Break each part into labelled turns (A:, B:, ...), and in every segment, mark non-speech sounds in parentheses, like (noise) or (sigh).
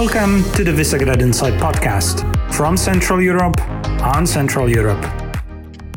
A: Welcome to the Visegrad Insight podcast from Central Europe on Central Europe.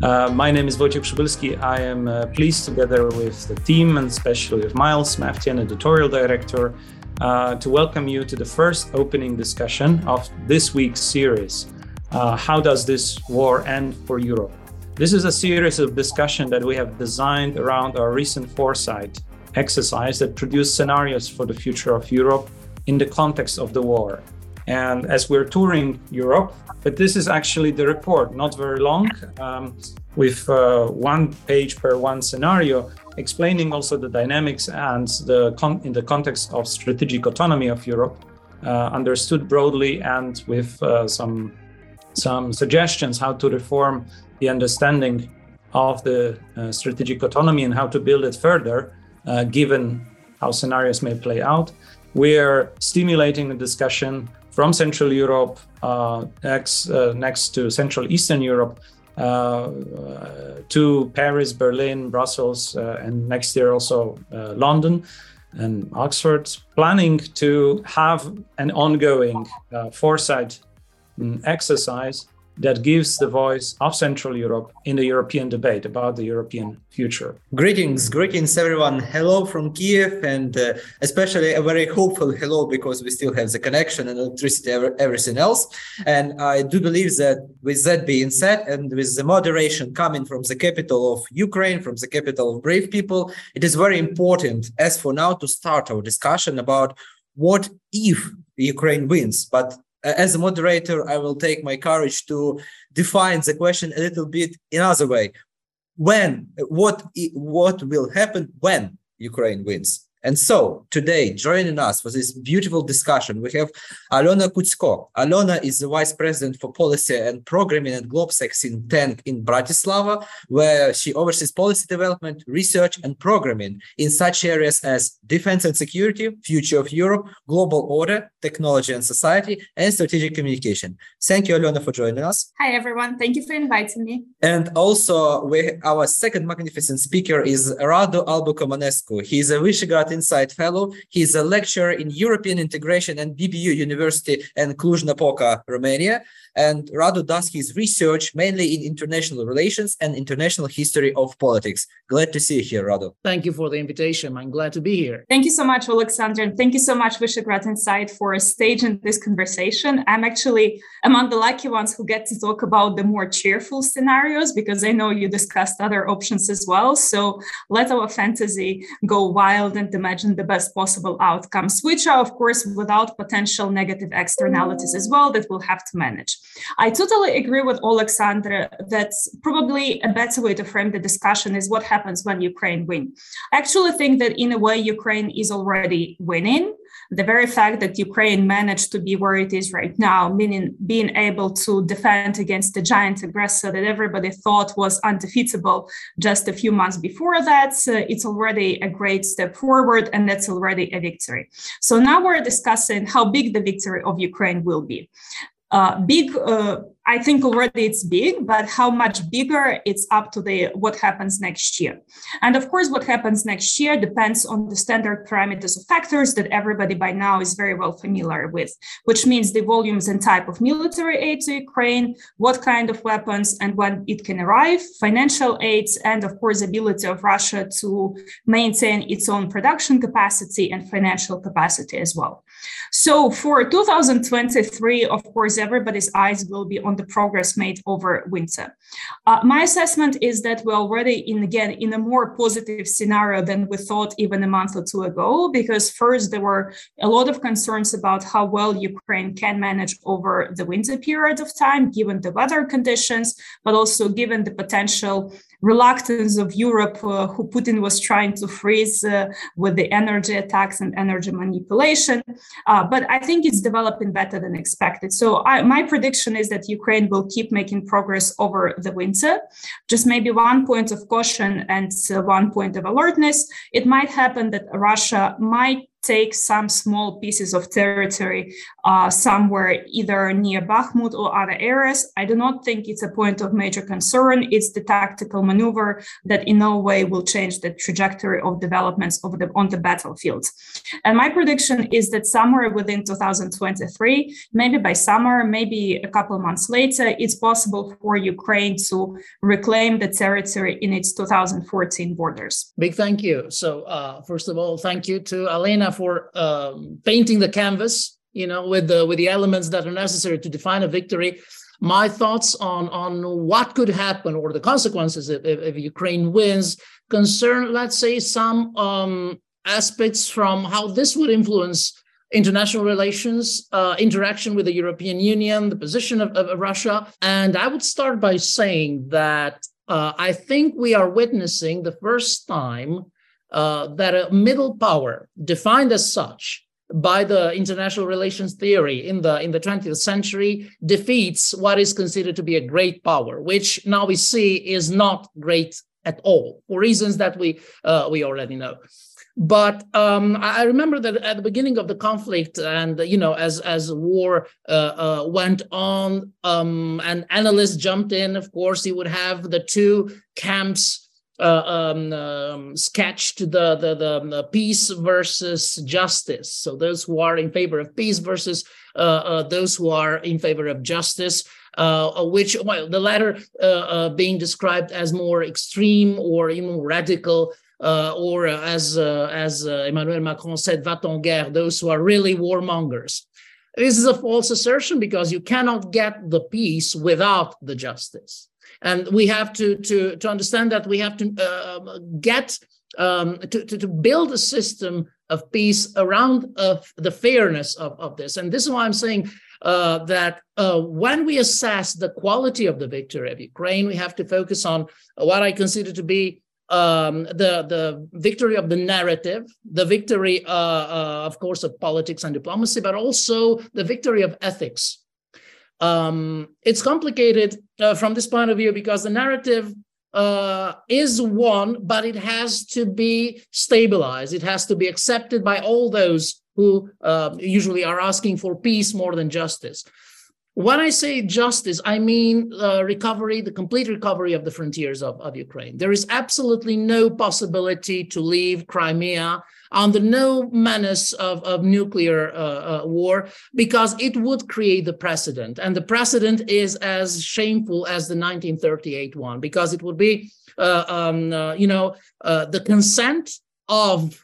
B: Uh, my name is Wojciech Przybylski. I am uh, pleased, together with the team and especially with Miles Maftian, editorial director, uh, to welcome you to the first opening discussion of this week's series. Uh, how does this war end for Europe? This is a series of discussion that we have designed around our recent foresight exercise that produced scenarios for the future of Europe in the context of the war. And as we're touring Europe, but this is actually the report, not very long, um, with uh, one page per one scenario, explaining also the dynamics and the con- in the context of strategic autonomy of Europe, uh, understood broadly and with uh, some some suggestions how to reform the understanding of the uh, strategic autonomy and how to build it further, uh, given how scenarios may play out. We're stimulating the discussion from Central Europe uh, next, uh, next to Central Eastern Europe uh, to Paris, Berlin, Brussels, uh, and next year also uh, London and Oxford, planning to have an ongoing uh, foresight mm, exercise that gives the voice of Central Europe in the European debate about the European future.
C: Greetings, greetings, everyone. Hello from Kiev, and uh, especially a very hopeful hello because we still have the connection and electricity, everything else. And I do believe that with that being said, and with the moderation coming from the capital of Ukraine, from the capital of brave people, it is very important, as for now, to start our discussion about what if Ukraine wins. But as a moderator, I will take my courage to define the question a little bit in other way. When, what, what will happen when Ukraine wins? And so today, joining us for this beautiful discussion, we have Alena Kudzko. Alena is the Vice President for Policy and Programming at Globsec think tank in Bratislava, where she oversees policy development, research, and programming in such areas as defense and security, future of Europe, global order, technology and society, and strategic communication. Thank you, Alena, for joining us.
D: Hi, everyone. Thank you for inviting me.
C: And also, we, our second magnificent speaker is Radu Albu He is a Visegrad Insight Fellow. He is a lecturer in European Integration and BBU University in Cluj-Napoca, Romania. And Radu does his research mainly in international relations and international history of politics. Glad to see you here, Radu.
E: Thank you for the invitation. I'm glad to be here.
D: Thank you so much, Alexander. And thank you so much, Visegrad Insight, for staging this conversation. I'm actually among the lucky ones who get to talk about the more cheerful scenarios because I know you discussed other options as well. So let our fantasy go wild and imagine the best possible outcomes, which are, of course, without potential negative externalities as well that we'll have to manage. I totally agree with Alexandra that probably a better way to frame the discussion is what happens when Ukraine win. I actually think that in a way, Ukraine is already winning the very fact that Ukraine managed to be where it is right now, meaning being able to defend against the giant aggressor that everybody thought was undefeatable just a few months before that, uh, it's already a great step forward, and that's already a victory. So now we're discussing how big the victory of Ukraine will be. Uh, big uh, I think already it's big, but how much bigger it's up to the what happens next year. And of course, what happens next year depends on the standard parameters of factors that everybody by now is very well familiar with, which means the volumes and type of military aid to Ukraine, what kind of weapons and when it can arrive, financial aids, and of course, ability of Russia to maintain its own production capacity and financial capacity as well. So for 2023, of course, everybody's eyes will be on on the progress made over winter. Uh, my assessment is that we're already in again in a more positive scenario than we thought even a month or two ago, because first there were a lot of concerns about how well Ukraine can manage over the winter period of time, given the weather conditions, but also given the potential reluctance of Europe, uh, who Putin was trying to freeze uh, with the energy attacks and energy manipulation. Uh, but I think it's developing better than expected. So I, my prediction is that Ukraine will keep making progress over the winter. Just maybe one point of caution and one point of alertness. It might happen that Russia might take some small pieces of territory uh, somewhere either near Bakhmut or other areas. I do not think it's a point of major concern. It's the tactical maneuver that in no way will change the trajectory of developments the, on the battlefield. And my prediction is that somewhere within 2023, maybe by summer, maybe a couple months later, it's possible for Ukraine to reclaim the territory in its 2014 borders.
E: Big thank you. So, uh, first of all, thank you to Elena for um, painting the canvas, you know, with the with the elements that are necessary to define a victory. My thoughts on on what could happen or the consequences if, if, if Ukraine wins concern, let's say, some um, aspects from how this would influence international relations, uh, interaction with the European Union, the position of, of, Russia. And I would start by saying that uh, I think we are witnessing the first time uh, that a middle power, defined as such by the international relations theory in the in the 20th century, defeats what is considered to be a great power, which now we see is not great at all for reasons that we uh, we already know. But um, I remember that at the beginning of the conflict, and you know, as as war uh, uh, went on, um, and analysts jumped in. Of course, you would have the two camps um, um, sketched the, the, the the peace versus justice. So those who are in favor of peace versus uh, uh, those who are in favor of justice. Uh, which well, the latter uh, uh, being described as more extreme or even radical uh, or uh, as uh, as Emmanuel Macron said, va-t-en-guerre, those who are really warmongers. This is a false assertion because you cannot get the peace without the justice, and we have to to to understand that we have to uh, get um, to, to, to build a system of peace around uh, the fairness of, of this, and this is why I'm saying uh, that uh, when we assess the quality of the victory of Ukraine, we have to focus on what I consider to be um, the the victory of the narrative, the victory, uh, uh, of course, of politics and diplomacy, but also the victory of ethics. Um, it's complicated uh, from this point of view because the narrative uh, is one, but it has to be stabilized. It has to be accepted by all those who uh, usually are asking for peace more than justice. When I say justice, I mean uh, recovery, the complete recovery of the frontiers of, of Ukraine. There is absolutely no possibility to leave Crimea under no menace of, of nuclear uh, uh, war because it would create the precedent. And the precedent is as shameful as the 1938 one because it would be, uh, um, uh, you know, uh, the consent of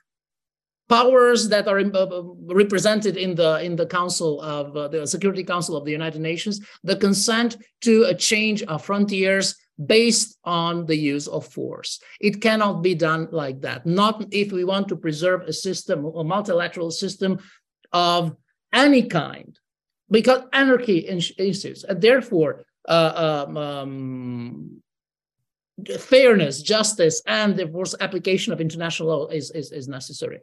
E: powers that are uh, represented in the in the council of uh, the security council of the united nations the consent to a change of frontiers based on the use of force. It cannot be done like that. Not if we want to preserve a system a multilateral system of any kind because anarchy ensues. And therefore uh, um, um, fairness justice and the force application of international law is, is, is necessary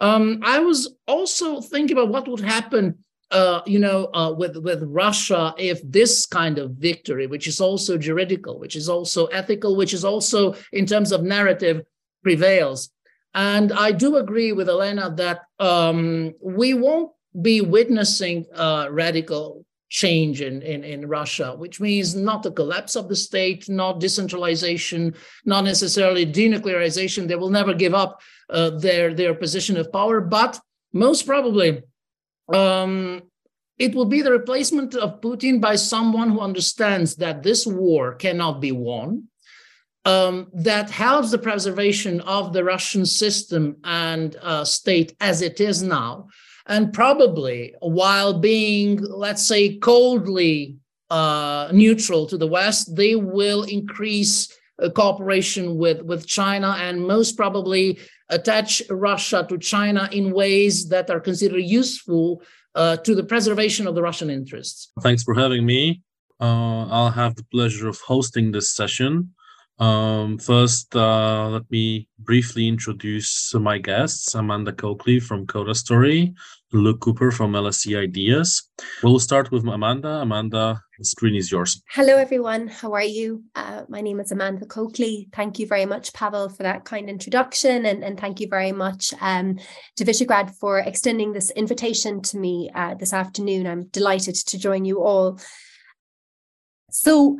E: um, I was also thinking about what would happen, uh, you know, uh, with with Russia if this kind of victory, which is also juridical, which is also ethical, which is also in terms of narrative, prevails. And I do agree with Elena that um, we won't be witnessing uh, radical change in, in, in Russia, which means not the collapse of the state, not decentralization, not necessarily denuclearization. They will never give up uh, their their position of power, but most probably um, it will be the replacement of Putin by someone who understands that this war cannot be won, um, that helps the preservation of the Russian system and uh, state as it is now, and probably while being, let's say, coldly uh, neutral to the West, they will increase uh, cooperation with with China and most probably attach Russia to China in ways that are considered useful uh, to the preservation of the Russian interests.
F: Thanks for having me. Uh, I'll have the pleasure of hosting this session. Um, first, uh, let me briefly introduce my guests Amanda Coakley from Coda Story, Luke Cooper from LSE Ideas. We'll start with Amanda. Amanda, the screen is yours.
G: Hello, everyone. How are you? Uh, my name is Amanda Coakley. Thank you very much, Pavel, for that kind introduction. And, and thank you very much um, to Visegrad for extending this invitation to me uh, this afternoon. I'm delighted to join you all. So,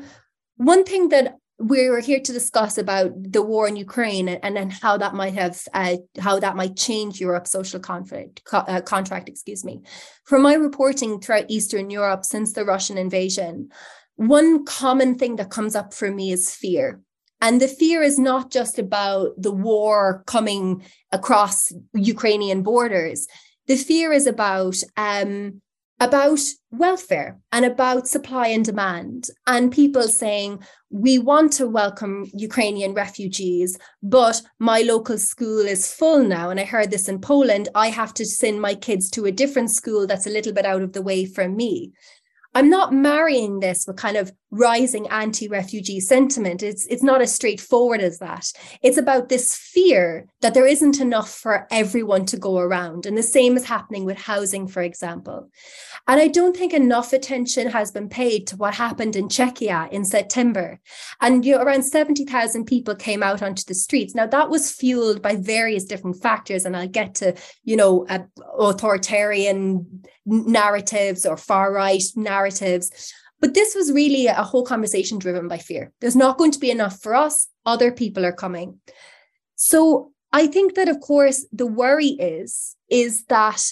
G: one thing that we were here to discuss about the war in Ukraine and, and how that might have uh, how that might change Europe's social conflict co- uh, contract. Excuse me. From my reporting throughout Eastern Europe since the Russian invasion, one common thing that comes up for me is fear. And the fear is not just about the war coming across Ukrainian borders. The fear is about um, about welfare and about supply and demand, and people saying, We want to welcome Ukrainian refugees, but my local school is full now. And I heard this in Poland. I have to send my kids to a different school that's a little bit out of the way from me. I'm not marrying this with kind of rising anti-refugee sentiment. It's it's not as straightforward as that. It's about this fear that there isn't enough for everyone to go around. And the same is happening with housing, for example. And I don't think enough attention has been paid to what happened in Czechia in September. And you know, around 70,000 people came out onto the streets. Now that was fueled by various different factors, and I'll get to, you know, uh, authoritarian narratives or far right narratives. But this was really a whole conversation driven by fear. There's not going to be enough for us, other people are coming. So I think that, of course, the worry is, is that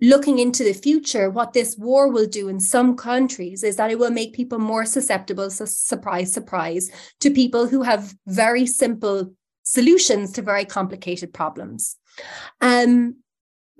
G: looking into the future, what this war will do in some countries is that it will make people more susceptible, so surprise, surprise, to people who have very simple solutions to very complicated problems. Um,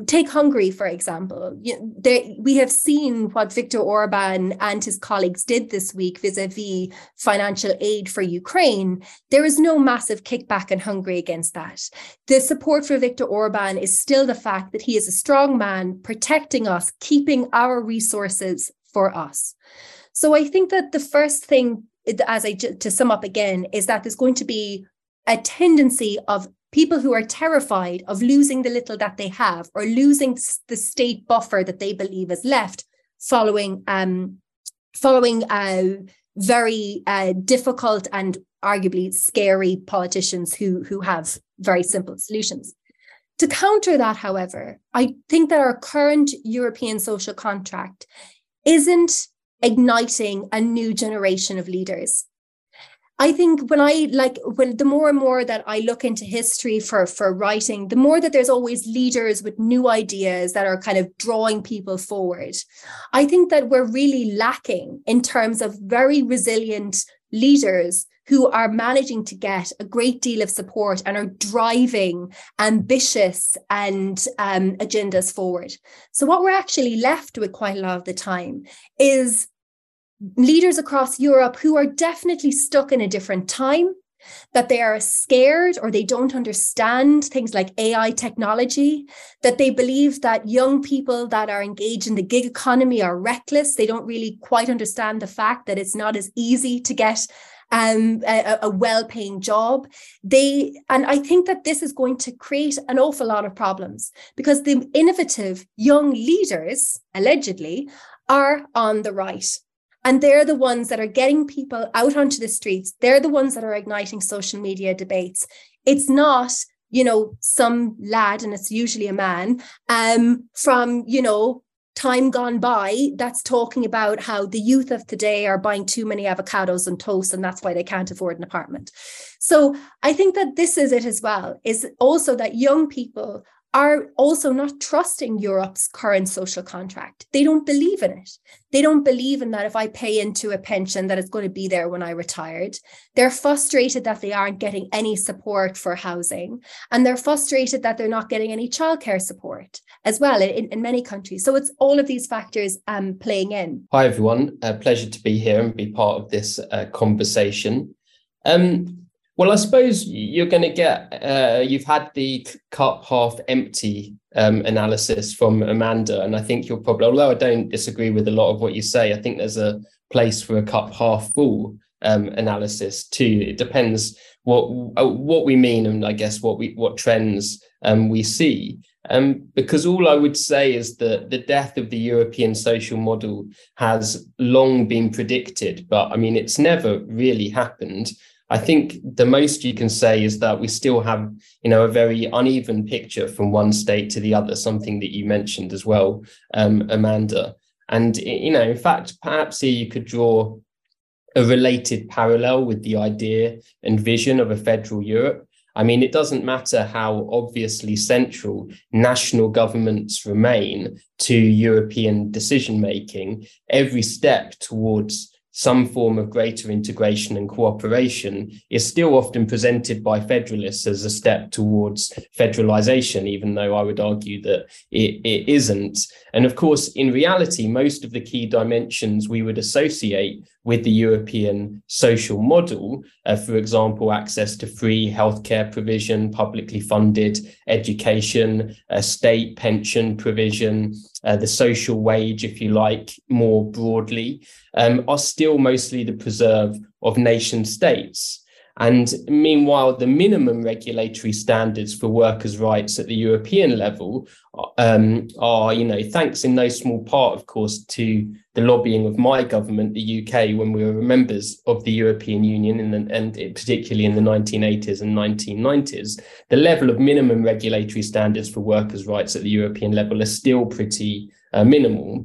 G: take Hungary, for example. There, we have seen what Viktor Orban and his colleagues did this week vis a vis financial aid for Ukraine. There is no massive kickback in Hungary against that. The support for Viktor Orban is still the fact that he is a strong man protecting us, keeping our resources for us. So I think that the first thing, as I to sum up again, is that there's going to be a tendency of people who are terrified of losing the little that they have or losing the state buffer that they believe is left following um, following uh, very uh, difficult and arguably scary politicians who who have very simple solutions. To counter that, however, I think that our current European social contract isn't igniting a new generation of leaders. I think when I like when the more and more that I look into history for for writing, the more that there's always leaders with new ideas that are kind of drawing people forward. I think that we're really lacking in terms of very resilient leaders who are managing to get a great deal of support and are driving ambitious and um, agendas forward. So what we're actually left with quite a lot of the time is leaders across Europe who are definitely stuck in a different time, that they are scared or they don't understand things like AI technology, that they believe that young people that are engaged in the gig economy are reckless. They don't really quite understand the fact that it's not as easy to get um, a, a well-paying job. They and I think that this is going to create an awful lot of problems because the innovative young leaders, allegedly, are on the right. And they're the ones that are getting people out onto the streets. They're the ones that are igniting social media debates. It's not, you know, some lad, and it's usually a man, um, from, you know, time gone by that's talking about how the youth of today are buying too many avocados and toast and that's why they can't afford an apartment so i think that this is it as well is also that young people are also not trusting Europe's current social contract. They don't believe in it. They don't believe in that if I pay into a pension that it's going to be there when I retired. They're frustrated that they aren't getting any support for housing and they're frustrated that they're not getting any childcare support as well in, in many countries. So it's all of these factors um, playing in.
H: Hi everyone, a pleasure to be here and be part of this uh, conversation. Um, well, I suppose you're going to get, uh, you've had the cup half empty um, analysis from Amanda. And I think you'll probably, although I don't disagree with a lot of what you say, I think there's a place for a cup half full um, analysis too. It depends what uh, what we mean and I guess what we what trends um, we see. Um, because all I would say is that the death of the European social model has long been predicted, but I mean it's never really happened. I think the most you can say is that we still have, you know, a very uneven picture from one state to the other. Something that you mentioned as well, um, Amanda. And you know, in fact, perhaps here you could draw a related parallel with the idea and vision of a federal Europe. I mean, it doesn't matter how obviously central national governments remain to European decision making, every step towards some form of greater integration and cooperation is still often presented by federalists as a step towards federalization, even though I would argue that it, it isn't. And of course, in reality, most of the key dimensions we would associate with the European social model, uh, for example, access to free healthcare provision, publicly funded education, uh, state pension provision, uh, the social wage, if you like, more broadly, um, are still mostly the preserve of nation states. And meanwhile, the minimum regulatory standards for workers' rights at the European level um, are, you know, thanks in no small part, of course, to the lobbying of my government, the UK, when we were members of the European Union, the, and particularly in the 1980s and 1990s, the level of minimum regulatory standards for workers' rights at the European level are still pretty uh, minimal.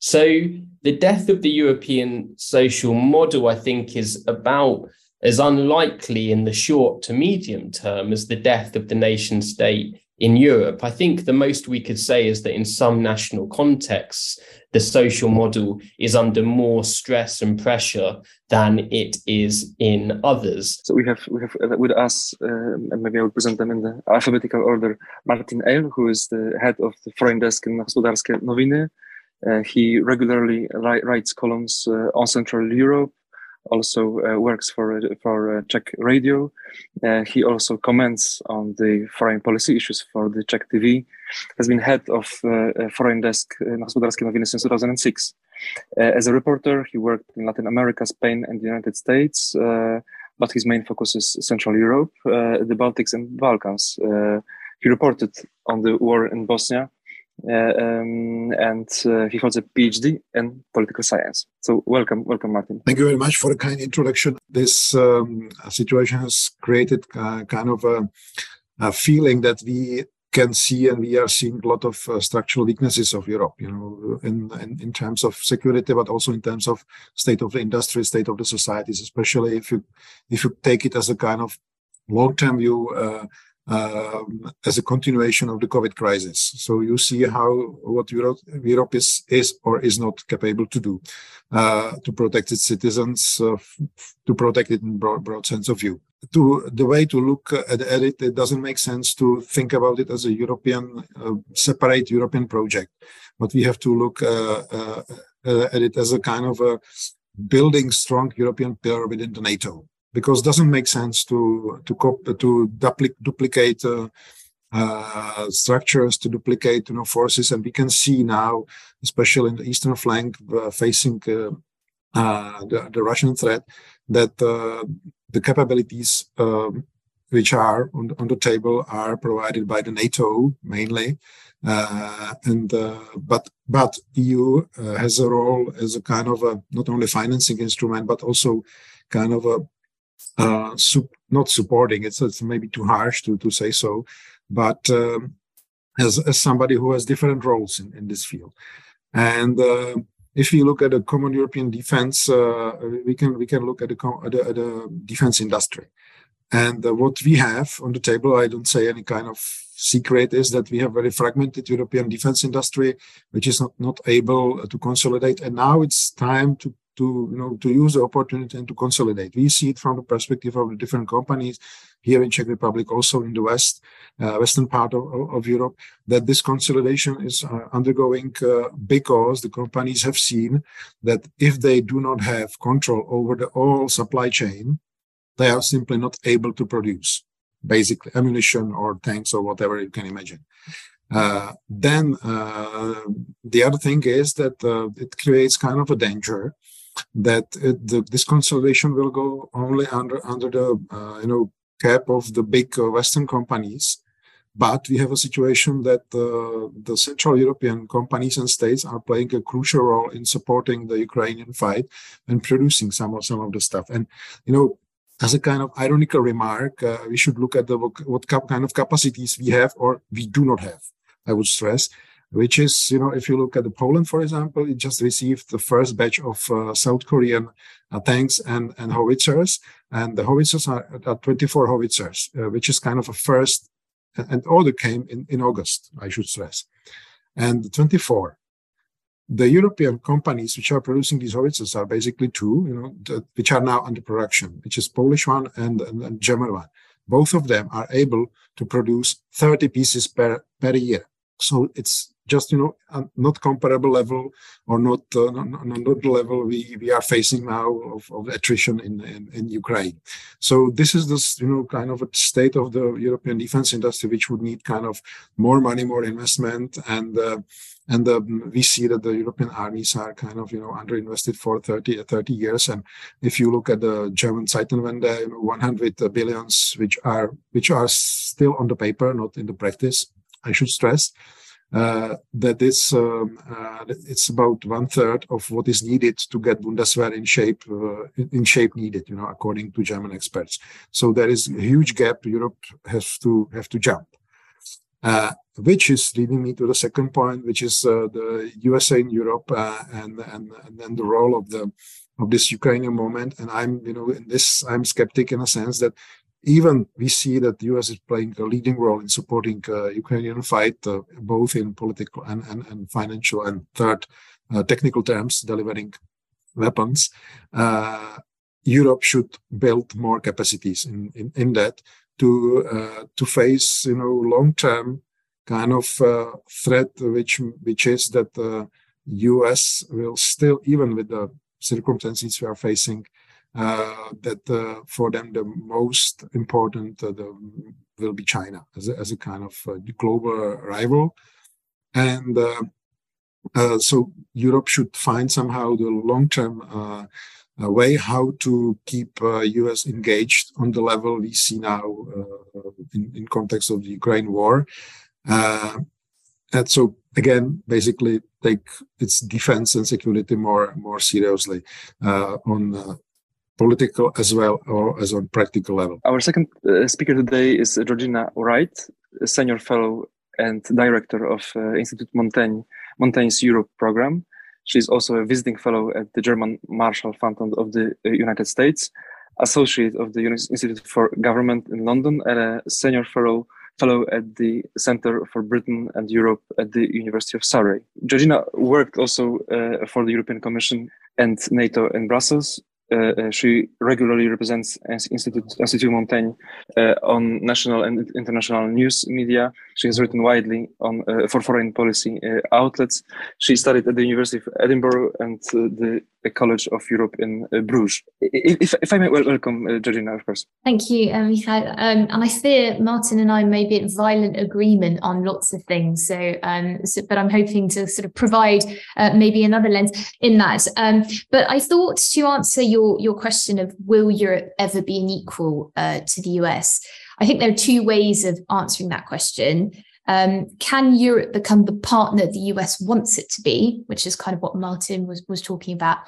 H: So the death of the European social model, I think, is about as unlikely in the short to medium term as the death of the nation state in Europe. I think the most we could say is that in some national contexts, the social model is under more stress and pressure than it is in others.
I: So we have we have uh, with us, uh, and maybe I will present them in the alphabetical order. Martin Ehl, who is the head of the foreign desk in Gospodarskie Nowiny. Uh, he regularly writes columns uh, on Central Europe also uh, works for for uh, Czech radio. Uh, he also comments on the foreign policy issues for the Czech TV. Has been head of foreign desk na Gospodarskie Nowiny since 2006. as a reporter, he worked in Latin America, Spain, and the United States but his main focus is Central Europe, uh, the Baltics, and Balkans. Uh, he reported on the war in Bosnia uh, um, and uh, he holds a PhD in political science. So welcome, welcome, Martin.
J: Thank you very much for a kind introduction. This um, situation has created kind of a, a, feeling that we can see and we are seeing a lot of uh, structural weaknesses of Europe, you know, in, in, in terms of security, but also in terms of state of the industry, state of the societies, especially if you if you take it as a kind of long-term view. Uh, um, as a continuation of the COVID crisis. So you see how what Europe, Europe is is or is not capable to do uh, to protect its citizens, uh, to protect it in broad, broad sense of view. To the way to look at, at, it, it doesn't make sense to think about it as a European uh, separate European project, but we have to look uh, uh, uh, at it as a kind of a building strong European pillar within the NATO because it doesn't make sense to to cop- to dupli- duplicate uh, uh, structures to duplicate you know forces. And we can see now especially in the eastern flank uh, facing uh, uh, the, the, russian threat that uh, the capabilities um, which are on, on the table are provided by the nato mainly. And but but eu has a role as a kind of a not only financing instrument but also kind of a uh, not supporting it's, it's maybe too harsh to, to say so but um, as, as somebody who has different roles in, in this field. And uh, if we look at the common european defense uh, we can we can look at the, at the, at the defense industry. And uh, what we have on the table i don't say any kind of secret is that we have very fragmented european defense industry which is not, not able to consolidate. And now it's time to to you know to use the opportunity and to consolidate. We see it from the perspective of the different companies here in Czech Republic, also in the west, uh, western part of, of, Europe, that this consolidation is uh, undergoing uh, because the companies have seen that if they do not have control over the whole supply chain, they are simply not able to produce basically ammunition or tanks or whatever you can imagine. Uh, then uh, the other thing is that uh, it creates kind of a danger that it, the, this consolidation will go only under under the uh, you know cap of the big uh, Western companies. But we have a situation that uh, the Central European companies and states are playing a crucial role in supporting the Ukrainian fight and producing some of some of the stuff. And you know, as a kind of ironical remark, uh, we should look at the what kind of capacities we have or we do not have. I would stress, which is, you know, if you look at the Poland, for example, it just received the first batch of uh, South Korean uh, tanks and, and howitzers. And the howitzers are, are 24 howitzers, uh, which is kind of a first, and order came in, in August, I should stress. And 24. The European companies which are producing these howitzers are basically two, you know, which are now under production, which is Polish one and, and, and German one. Both of them are able to produce 30 pieces per, per year. So it's just you know not comparable level or not uh, not, not the level we, we are facing now of, of attrition in, in, in Ukraine. So this is this you know kind of a state of the European defense industry which would need kind of more money, more investment, and uh, and um, we see that the European armies are kind of you know underinvested for 30 30 years. And if you look at the German Zeitenwende, you know, 100 billions which are which are still on the paper, not in the practice. I should stress that it's um, uh, it's about one third of what is needed to get Bundeswehr in shape uh, in shape needed, you know, according to German experts. So there is a huge gap. Europe has to have to jump. Uh, which is leading me to the second point, which is uh, the USA in Europe uh, and, and and then the role of the of this Ukrainian moment. And I'm, you know, in this, I'm skeptic in a sense that even we see that the US is playing a leading role in supporting uh, Ukrainian fight, uh, both in political and, and, and financial and third uh, technical terms, delivering weapons. Uh, Europe should build more capacities in, in, in that to uh, to face you know long term kind of uh, threat, which which is that the US will still, even with the circumstances we are facing, uh, that uh, for them the most important uh, the, will be China as a, as a kind of global rival, and so Europe should find somehow the long-term way how to keep uh, US engaged on the level we see now uh, in, in context of the Ukraine war. Uh, and so again, basically take its defense and security more more seriously on political as well or as on practical level.
I: Our second uh, speaker today is Georgina Wright, a senior fellow and director of uh, Institute Montaigne, Montaigne's Europe program. She's also a visiting fellow at the German Marshall Fund of the uh, United States, associate of the Institute for Government in London, and a senior fellow fellow at the Center for Britain and Europe at the University of Surrey. Georgina worked also uh, for the European Commission and NATO in Brussels, uh, uh, she regularly represents Institute, Institut Montaigne uh, on national and international news media. She has written widely on for foreign policy outlets. She studied at the University of Edinburgh and the College of Europe in uh, Bruges. If, if I may well welcome uh, Georgina, of course.
K: Thank you, um, um, and I fear Martin and I may be in violent agreement on lots of things. So, um, so but I'm hoping to sort of provide uh, maybe another lens in that. Um, but I thought to answer your your question of will Europe ever be an equal uh, to the US, I think there are two ways of answering that question. Um, can Europe become the partner the US wants it to be, which is kind of what Martin was was talking about,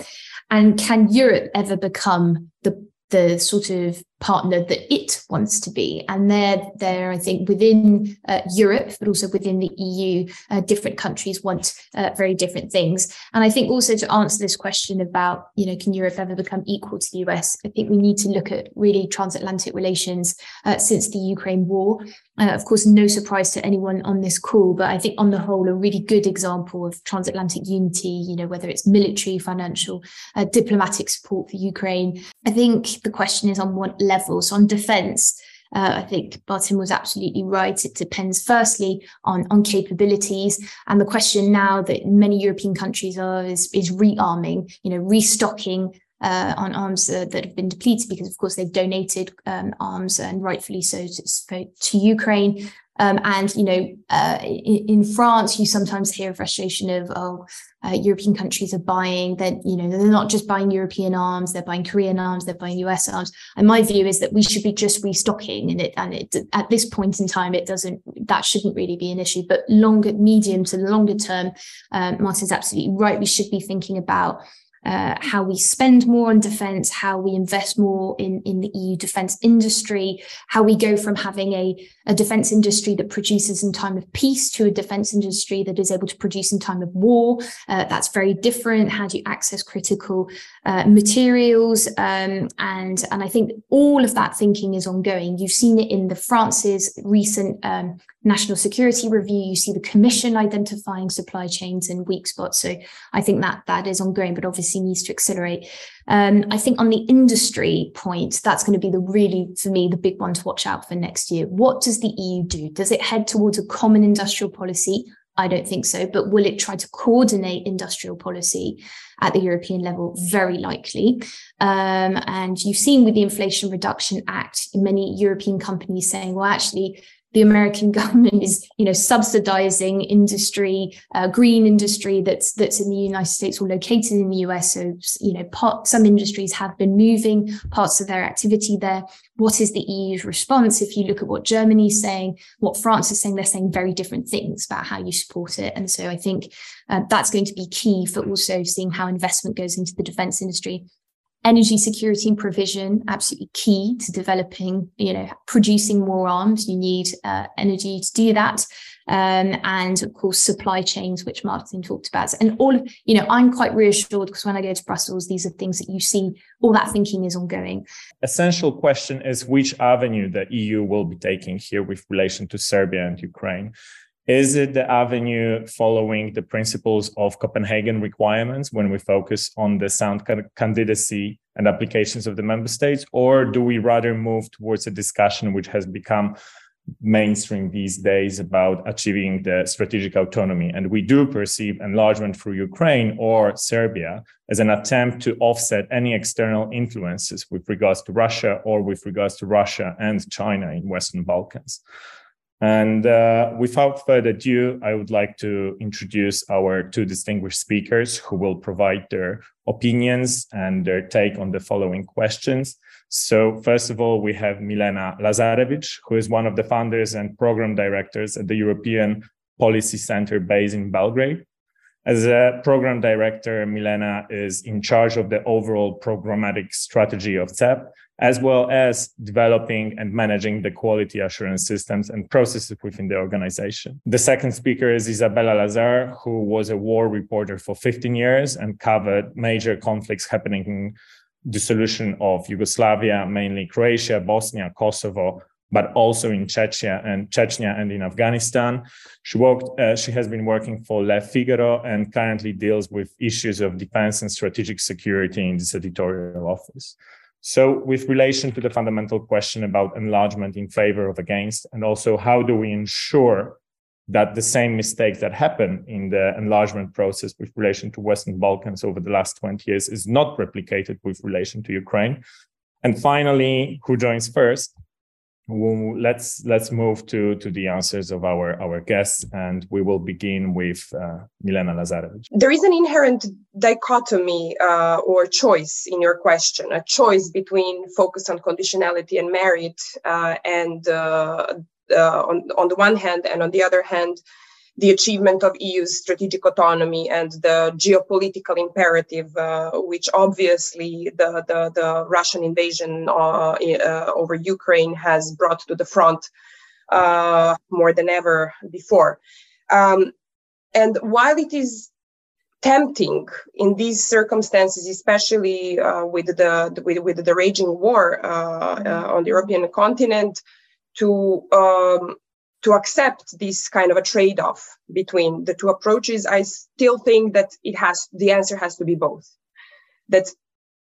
K: and can Europe ever become the the sort of partner that it wants to be. And there, there, I think within uh, Europe, but also within the EU, uh, different countries want uh, very different things. And I think also to answer this question about, you know, can Europe ever become equal to the US? I think we need to look at really transatlantic relations uh, since the Ukraine war. Uh, of course, no surprise to anyone on this call, but I think on the whole, a really good example of transatlantic unity, you know, whether it's military, financial, uh, diplomatic support for Ukraine. I think the question is on what levels. On defence, uh, I think Martin was absolutely right. It depends firstly on, on capabilities. And the question now that many European countries are is, is rearming, you know, restocking uh, on arms uh, that have been depleted because, of course, they've donated um, arms and rightfully so to, to Ukraine. Um, and you know, uh, in, France, you sometimes hear a frustration of oh, uh, European countries are buying. That you know, they're not just buying European arms; they're buying Korean arms, they're buying US arms. And my view is that we should be just restocking, and it and it at this point in time, it doesn't that shouldn't really be an issue. But longer, medium to longer term, um, Martin's absolutely right. We should be thinking about uh, how we spend more on defense, how we invest more in, in the EU defense industry, how we go from having a, a defense industry that produces in time of peace to a defense industry that is able to produce in time of war. Uh, that's very different. How do you access critical uh, materials? Um, and, and I think all of that thinking is ongoing. You've seen it in the France's recent um, national security review. You see the commission identifying supply chains and weak spots. So I think that that is ongoing, but obviously needs to accelerate. Um, I think on the industry point, that's going to be the really, for me, the big one to watch out for next year. What does the EU do? Does it head towards a common industrial policy? I don't think so. But will it try to coordinate industrial policy at the European level? Very likely. Um, and you've seen with the Inflation Reduction Act, many European companies saying, well, actually, the American (laughs) government is, you know, subsidizing industry, uh, green industry that's that's in the United States or located in the US. So, you know, part, some industries have been moving parts of their activity there. What is the EU's response? If you look at what Germany is saying, what France is saying, they're saying very different things about how you support it. And so I think uh, that's going to be key for also seeing how investment goes into the defense industry energy security and provision absolutely key to developing you know producing more arms. You need uh, energy to do that. Um, and of course supply chains which martin talked about. And all of you know i'm quite reassured because when i go to brussels these are things that you see all that thinking is ongoing.
L: Essential question is which avenue the eu will be taking here with relation to serbia and ukraine is it the avenue following the principles of Copenhagen requirements when we focus on the sound candidacy and applications of the member states? Or do we rather move towards a discussion which has become mainstream these days about achieving the strategic autonomy? And we do perceive enlargement through Ukraine or Serbia as an attempt to offset any external influences with regards to Russia or with regards to Russia and China in Western Balkans. And uh, without further ado, I would like to introduce our two distinguished speakers who will provide their opinions and their take on the following questions. So, first of all, we have Milena Lazarevic, who is one of the founders and program directors at the European Policy Center based in Belgrade. As a program director, Milena is in charge of the overall programmatic strategy of CEP as well as developing and managing the quality assurance systems and processes within the organization. The second speaker is Isabelle Lasserre, who was a war reporter for 15 years and covered major conflicts happening in the solution of Yugoslavia, mainly Croatia, Bosnia, Kosovo, but also in Chechnya and Chechnya and in Afghanistan. She worked. Uh, she has been working for Le Figaro and currently deals with issues of defense and strategic security in this editorial office. So, with relation to the fundamental question about enlargement in favor of against, and also how do we ensure that the same mistakes that happen in the enlargement process with relation to Western Balkans over the last 20 years is not replicated with relation to Ukraine? And finally, who joins first? Let's let's move to to the answers of our our guests and we will begin with uh, milena lazarevic.
M: There is an inherent dichotomy uh, or choice in your question a choice between focus on conditionality and merit uh, and uh, uh, on, on the one hand and on the other hand the achievement of EU's strategic autonomy and the geopolitical imperative, uh, which obviously the, the, the Russian invasion uh, uh, over Ukraine has brought to the front uh, more than ever before. Um, and while it is tempting in these circumstances, especially uh, with the with, with the raging war uh, on the European continent, to um, to accept this kind of a trade-off between the two approaches, I still think that it has the answer has to be both. That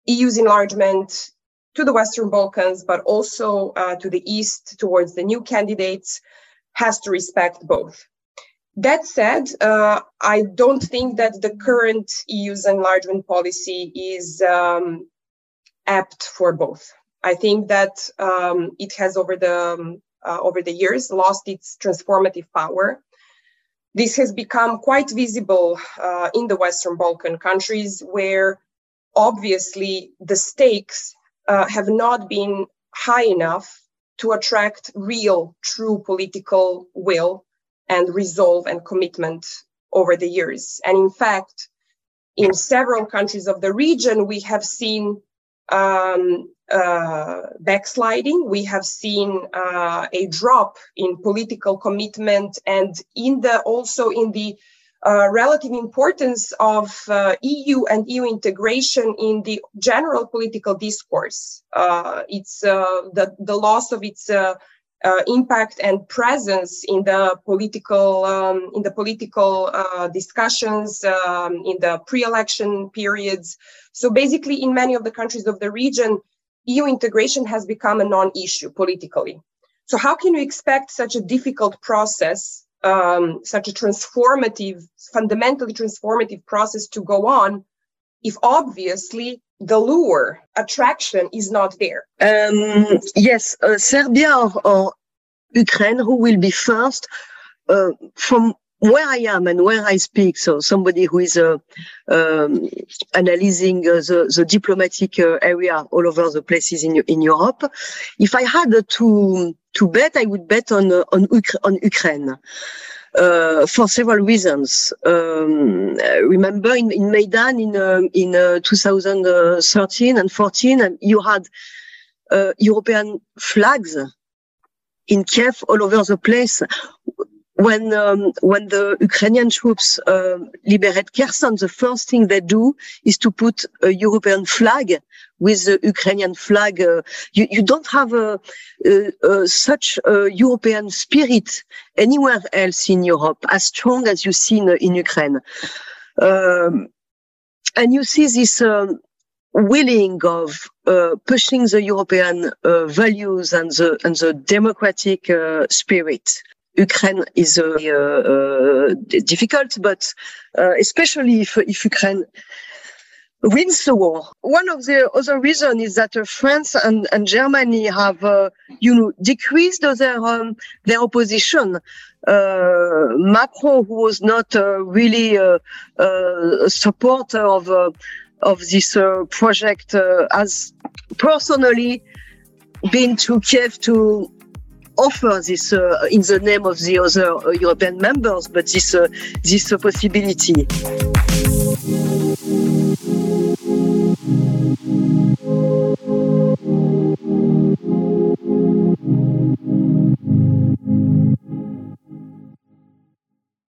M: EU's enlargement to the Western Balkans, but also uh, to the east towards the new candidates, has to respect both. That said, uh, I don't think that the current EU's enlargement policy is um, apt for both. I think that um, it has over the um, uh, over the years lost its transformative power. This has become quite visible uh, in the Western Balkan countries, where obviously the stakes uh, have not been high enough to attract real, true political will and resolve and commitment over the years. And in fact, in several countries of the region, we have seen um, uh, backsliding. We have seen uh, a drop in political commitment and in the also in the uh, relative importance of uh, EU and EU integration in the general political discourse. Uh, it's the, the loss of its impact and presence in the political um, in the political discussions um, in the pre-election periods. So basically, in many of the countries of the region, EU integration has become a non-issue politically. So how can you expect such a difficult process um, such a transformative, fundamentally transformative process to go on if obviously the lure, attraction is not there?
N: Um, yes, uh, Serbia or, or, Ukraine, who will be first? Uh, from where I am and where I speak, so somebody who is uh, um, analyzing uh, the, the diplomatic uh, area all over the places in in Europe, if I had to to bet, I would bet on uh, on, on Ukraine. Uh, for several reasons. Um, remember in, in Maidan in uh, in 2013 and 14, you had European flags in Kiev all over the place when um, when the Ukrainian troops uh, liberate Kherson, the first thing they do is to put a European flag with the Ukrainian flag. Uh, you, you don't have a, a, a, such a European spirit anywhere else in Europe as strong as you see in, in Ukraine. Um, and you see this um, willing of uh, pushing the European uh, values and the and the democratic uh, spirit. Ukraine is uh, uh, difficult, but uh, especially if, if Ukraine wins the war. One of the other reasons is that uh, France and, and, Germany have, uh, you know, decreased their um, their opposition. Uh, Macron, who was not really a supporter of of this project, has personally been to Kiev to offer this uh, in the name of the other uh, European members, but this uh, this possibility.